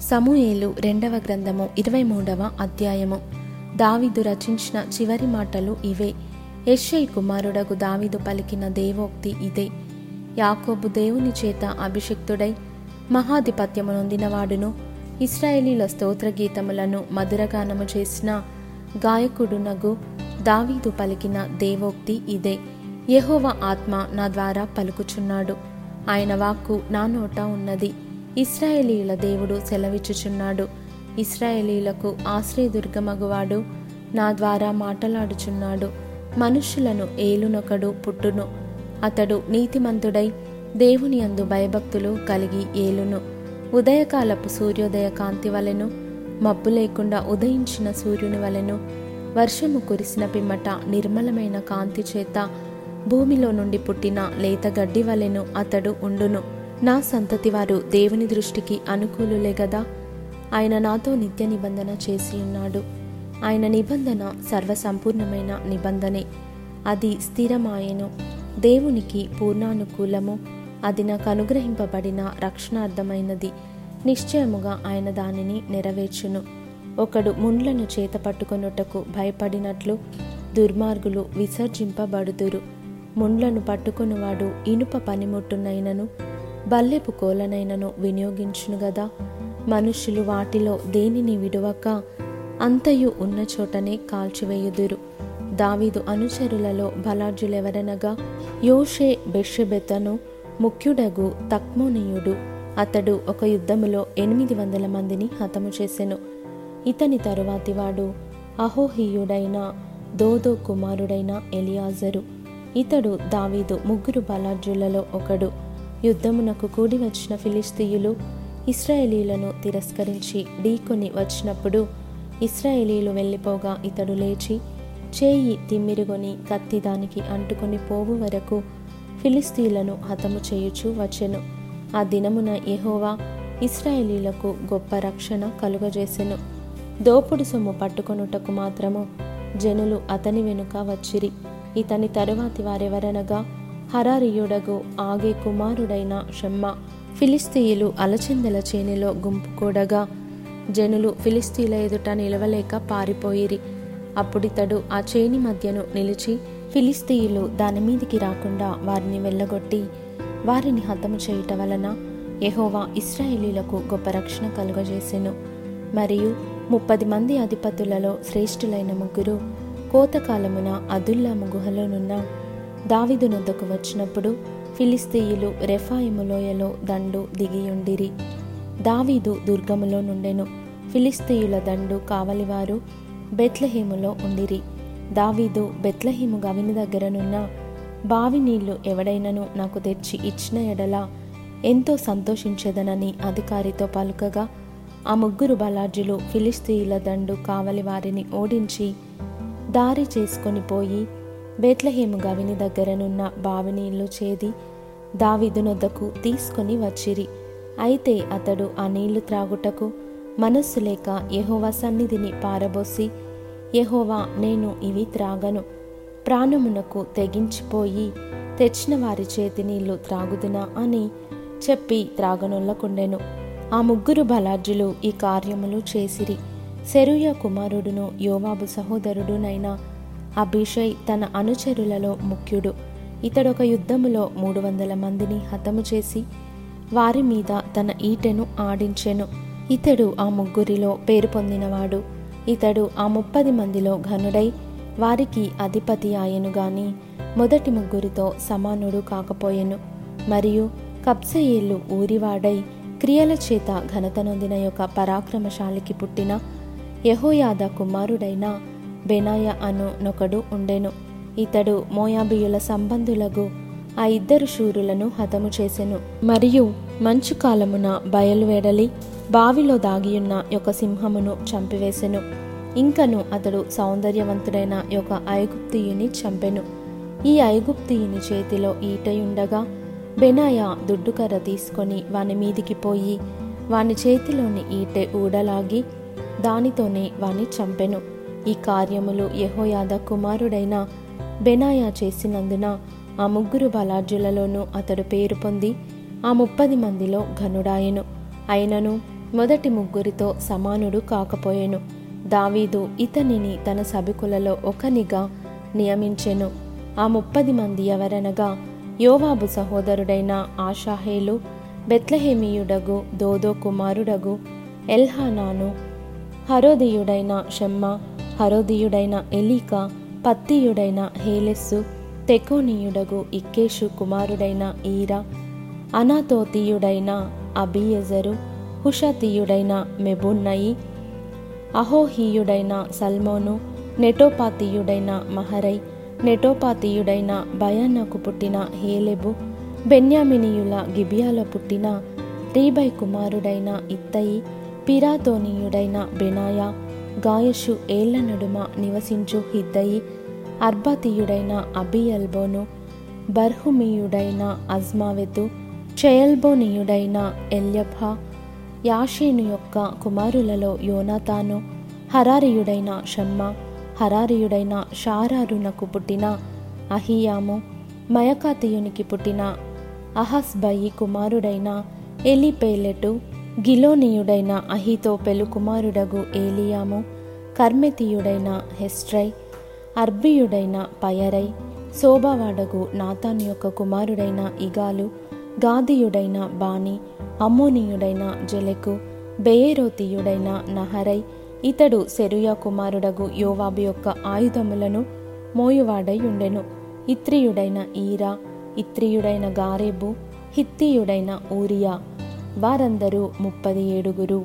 సమూయేలు రెండవ గ్రంథము ఇరవై మూడవ అధ్యాయము. దావీదు రచించిన చివరి మాటలు ఇవే. యెషై కుమారుడగు దావీదు పలికిన దేవోక్తి ఇదే. యాకోబు దేవుని చేత అభిషిక్తుడై మహాధిపత్యము నొందినవాడును. ఇస్రాయేలీల స్తోత్రగీతములను మధురగానము చేసిన గాయకుడునగు దావీదు పలికిన దేవోక్తి ఇదే. యహోవ ఆత్మ నా ద్వారా పలుకుచున్నాడు. ఆయన వాక్కు నా నోట ఉన్నది. ఇస్రాయేలీల దేవుడు సెలవిచ్చుచున్నాడు. ఇస్రాయేలీలకు ఆశ్రయదుర్గమగువాడు. నా ద్వారా మాటలాడుచున్నాడు. మనుష్యులను ఏలునొకడు పుట్టును. అతడు నీతిమంతుడై దేవుని అందు భయభక్తులు కలిగి ఏలును. ఉదయకాలపు సూర్యోదయ కాంతి వలెను మబ్బు లేకుండా ఉదయించిన సూర్యుని వలెను వర్షము కురిసిన పిమ్మట నిర్మలమైన కాంతి చేత భూమిలో నుండి పుట్టిన లేత గడ్డి వలెను అతడు ఉండును. నా సంతతి వారు దేవుని దృష్టికి అనుకూలులే గదా. ఆయన నాతో నిత్య నిబంధన చేసి ఉన్నాడు. ఆయన నిబంధన సర్వసంపూర్ణమైన నిబంధనే. అది స్థిరమాయను. దేవునికి పూర్ణానుకూలము. అది నాకు అనుగ్రహింపబడిన రక్షణార్థమైనది. నిశ్చయముగా ఆయన దానిని నెరవేర్చును. ఒకడు ముండ్లను చేత పట్టుకొనుటకు భయపడినట్లు దుర్మార్గులు విసర్జింపబడుదురు. ముండ్లను పట్టుకొనువాడు ఇనుప పనిముట్టునైనను. బల్లెపు కోలనైనను వినియోగించును గదా. మనుష్యులు వాటిలో దేనిని విడువక అంతయు ఉన్న చోటనే కాల్చివేయుదురు. దావీదు అనుచరులలో బలార్జులెవరనగా యోషే బెషెబెతను ముఖ్యుడగు తక్మోనీయుడు. అతడు ఒక యుద్ధములో ఎనిమిది వందల మందిని హతము చేసెను. ఇతని తరువాతి వాడు అహోహీయుడైన దోదో కుమారుడైన ఎలియాజరు. ఇతడు దావీదు ముగ్గురు బలార్జులలో ఒకడు. యుద్ధమునకు కూడి వచ్చిన ఫిలిస్తీయులు ఇస్రాయేలీలను తిరస్కరించి ఢీకొని వచ్చినప్పుడు ఇస్రాయేలీలు వెళ్ళిపోగా ఇతడు లేచి చేయి తిమ్మిరుగొని కత్తి దానికి అంటుకొని పోవు వరకు ఫిలిస్తీయులను హతము చేయుచు వచ్చెను. ఆ దినమున యహోవా ఇస్రాయేలీలకు గొప్ప రక్షణ కలుగజేసెను. దోపుడు సొమ్ము పట్టుకొనుటకు మాత్రము జనులు అతని వెనుక వచ్చిరి. ఇతని తరువాతి వారెవరనగా హరారియుడగు ఆగే కుమారుడైన షమ్మ ఫిలిస్తీయులు అలచిందల చేనిలో గుంపు కూడగా జనులు ఫిలిస్తీల ఎదుట నిలవలేక పారిపోయిరి. అప్పుడితడు ఆ చేని మధ్యను నిలిచి ఫిలిస్తీయులు దాని మీదికి రాకుండా వారిని వెళ్ళగొట్టి వారిని హతము చేయుట వలన యహోవా ఇస్రాయేలీలకు గొప్ప రక్షణ కలుగజేసెను. మరియు ముప్పది మంది అధిపతులలో శ్రేష్ఠులైన ముగ్గురు కోతకాలమున అదుల్లాము గుహలోనున్న దావిదు నొద్దకు వచ్చినప్పుడు ఫిలిస్తీయులు రెఫాయిము లోయలో దండు దిగియుండిరి. దావీదు దుర్గములో నుండెను. ఫిలిస్తీయుల దండు కావలివారు బెత్లహీములో ఉండిరి. దావీదు బెత్లహీము గవిని దగ్గరనున్న బావి నీళ్ళు ఎవడైనను నాకు తెచ్చి ఇచ్చిన ఎడల ఎంతో సంతోషించేదనని అధికారితో పలుకగా ఆ ముగ్గురు బలార్జులు ఫిలిస్తీయుల దండు కావలి వారిని ఓడించి దారి చేసుకొని పోయి బేట్లహేము గవిని దగ్గరనున్న బావి నీళ్ళు చేది దావిదునొద్దకు తీసుకొని వచ్చిరి. అయితే అతడు ఆ నీళ్ళు త్రాగుటకు మనస్సు లేక యహోవా సన్నిధిని పారబోసి యహోవా నేను ఇవి త్రాగను. ప్రాణమునకు తెగించిపోయి తెచ్చిన వారి చేతి నీళ్ళు త్రాగుదునా అని చెప్పి త్రాగనొల్లకుండెను ఆ ముగ్గురు బలార్జులు ఈ కార్యములు చేసిరి. సెరుయ కుమారుడును యోవాబు సహోదరుడునైన అభిషై తన అనుచరులలో ముఖ్యుడు. ఇతడొక యుద్ధములో మూడు వందల మందిని హతము చేసి వారి మీద తన ఈటెను ఆడించెను. ఇతడు ఆ ముగ్గురిలో పేరు పొందినవాడు. ఇతడు ఆ ముప్పది మందిలో ఘనుడై వారికి అధిపతి ఆయను గాని మొదటి ముగ్గురితో సమానుడు కాకపోయెను. మరియు కబ్సయేలు ఊరివాడై క్రియల చేత ఘనత నొందిన యొక్క పరాక్రమశాలికి పుట్టిన యహోయాద కుమారుడైన బెనాయ అను నొకడు ఉండెను. ఇతడు మోయాబియుల సంబంధులకు ఆ ఇద్దరు శూరులను హతము చేసెను. మరియు మంచు కాలమున బయలువెడలి బావిలో దాగియున్న యొక్క సింహమును చంపివేసెను. ఇంకను అతడు సౌందర్యవంతుడైన యొక్క ఐగుప్తియుని చంపెను. ఈ ఐగుప్తియుని చేతిలో ఈటయుండగా బెనాయ దుడ్డుకర్ర తీసుకొని వాని మీదికి పోయి వాని చేతిలోని ఈటె ఊడలాగి దానితోనే వాని చంపెను. ఈ కార్యములు యహోయాద కుమారుడైన బెనాయా చేసినందున ఆ ముగ్గురు బలార్జులలోనూ అతడు పేరు పొంది ఆ ముప్పది మందిలో ఘనుడాయెను. అయినను మొదటి ముగ్గురితో సమానుడు కాకపోయెను. దావీదు ఇతనిని తన సభికులలో ఒకనిగా నియమించెను. ఆ ముప్పది మంది ఎవరనగా యోవాబు సహోదరుడైన ఆషాహేలు బెత్లహేమియుడగు దోదో కుమారుడగు ఎల్హానాను హరోదియుడైన షెమ్మ హరోదియుడైన ఎలీకా పత్తియుడైన హేలెస్సు తెకోనీయుడగు ఇక్కేషు కుమారుడైన ఈరా అనాతోతీయుడైన అబియజరు హుషతీయుడైన మెబున్నయి అహోహీయుడైన సల్మోను నెటోపాతీయుడైన మహరై నెటోపాతీయుడైన బయానకు పుట్టిన హేలెబు బెన్యామినీయుల గిబియాలో పుట్టిన రీబై కుమారుడైన ఇత్తయి పిరాతోనీయుడైన బెనాయా గాయషు ఏళ్ళ నడుమ నివసించు హిద్దయి అర్బాతీయుడైన అబియల్బోను బర్హుమీయుడైన అజ్మావెతు చెయల్బోనీయుడైన ఎల్యభ యాషేను యొక్క కుమారులలో యోనాతాను హరారియుడైన షమ్మ హరారియుడైన షారారునకు పుట్టిన అహియాము మయకాతీయునికి పుట్టిన అహస్బయి కుమారుడైన ఎలిపేలెటు గిలోనీయుడైన అహితోపెలు కుమారుడగు ఏలియాము కర్మెతీయుడైన హెస్ట్రై అర్బియుడైన పయరై శోభావాడగు నాతాన్ యొక్క కుమారుడైన ఇగాలు గాదియుడైన బాని అమ్మోనీయుడైన జెలెకు బెయేరోతీయుడైన నహరై ఇతడు సెరుయా కుమారుడగు యోవాబు యొక్క ఆయుధములను మోయువాడై ఉండెను ఇత్రియుడైన ఈరా ఇత్రియుడైన గారేబు హిత్తియుడైన ఊరియా వారందరూ ముప్పది ఏడుగురు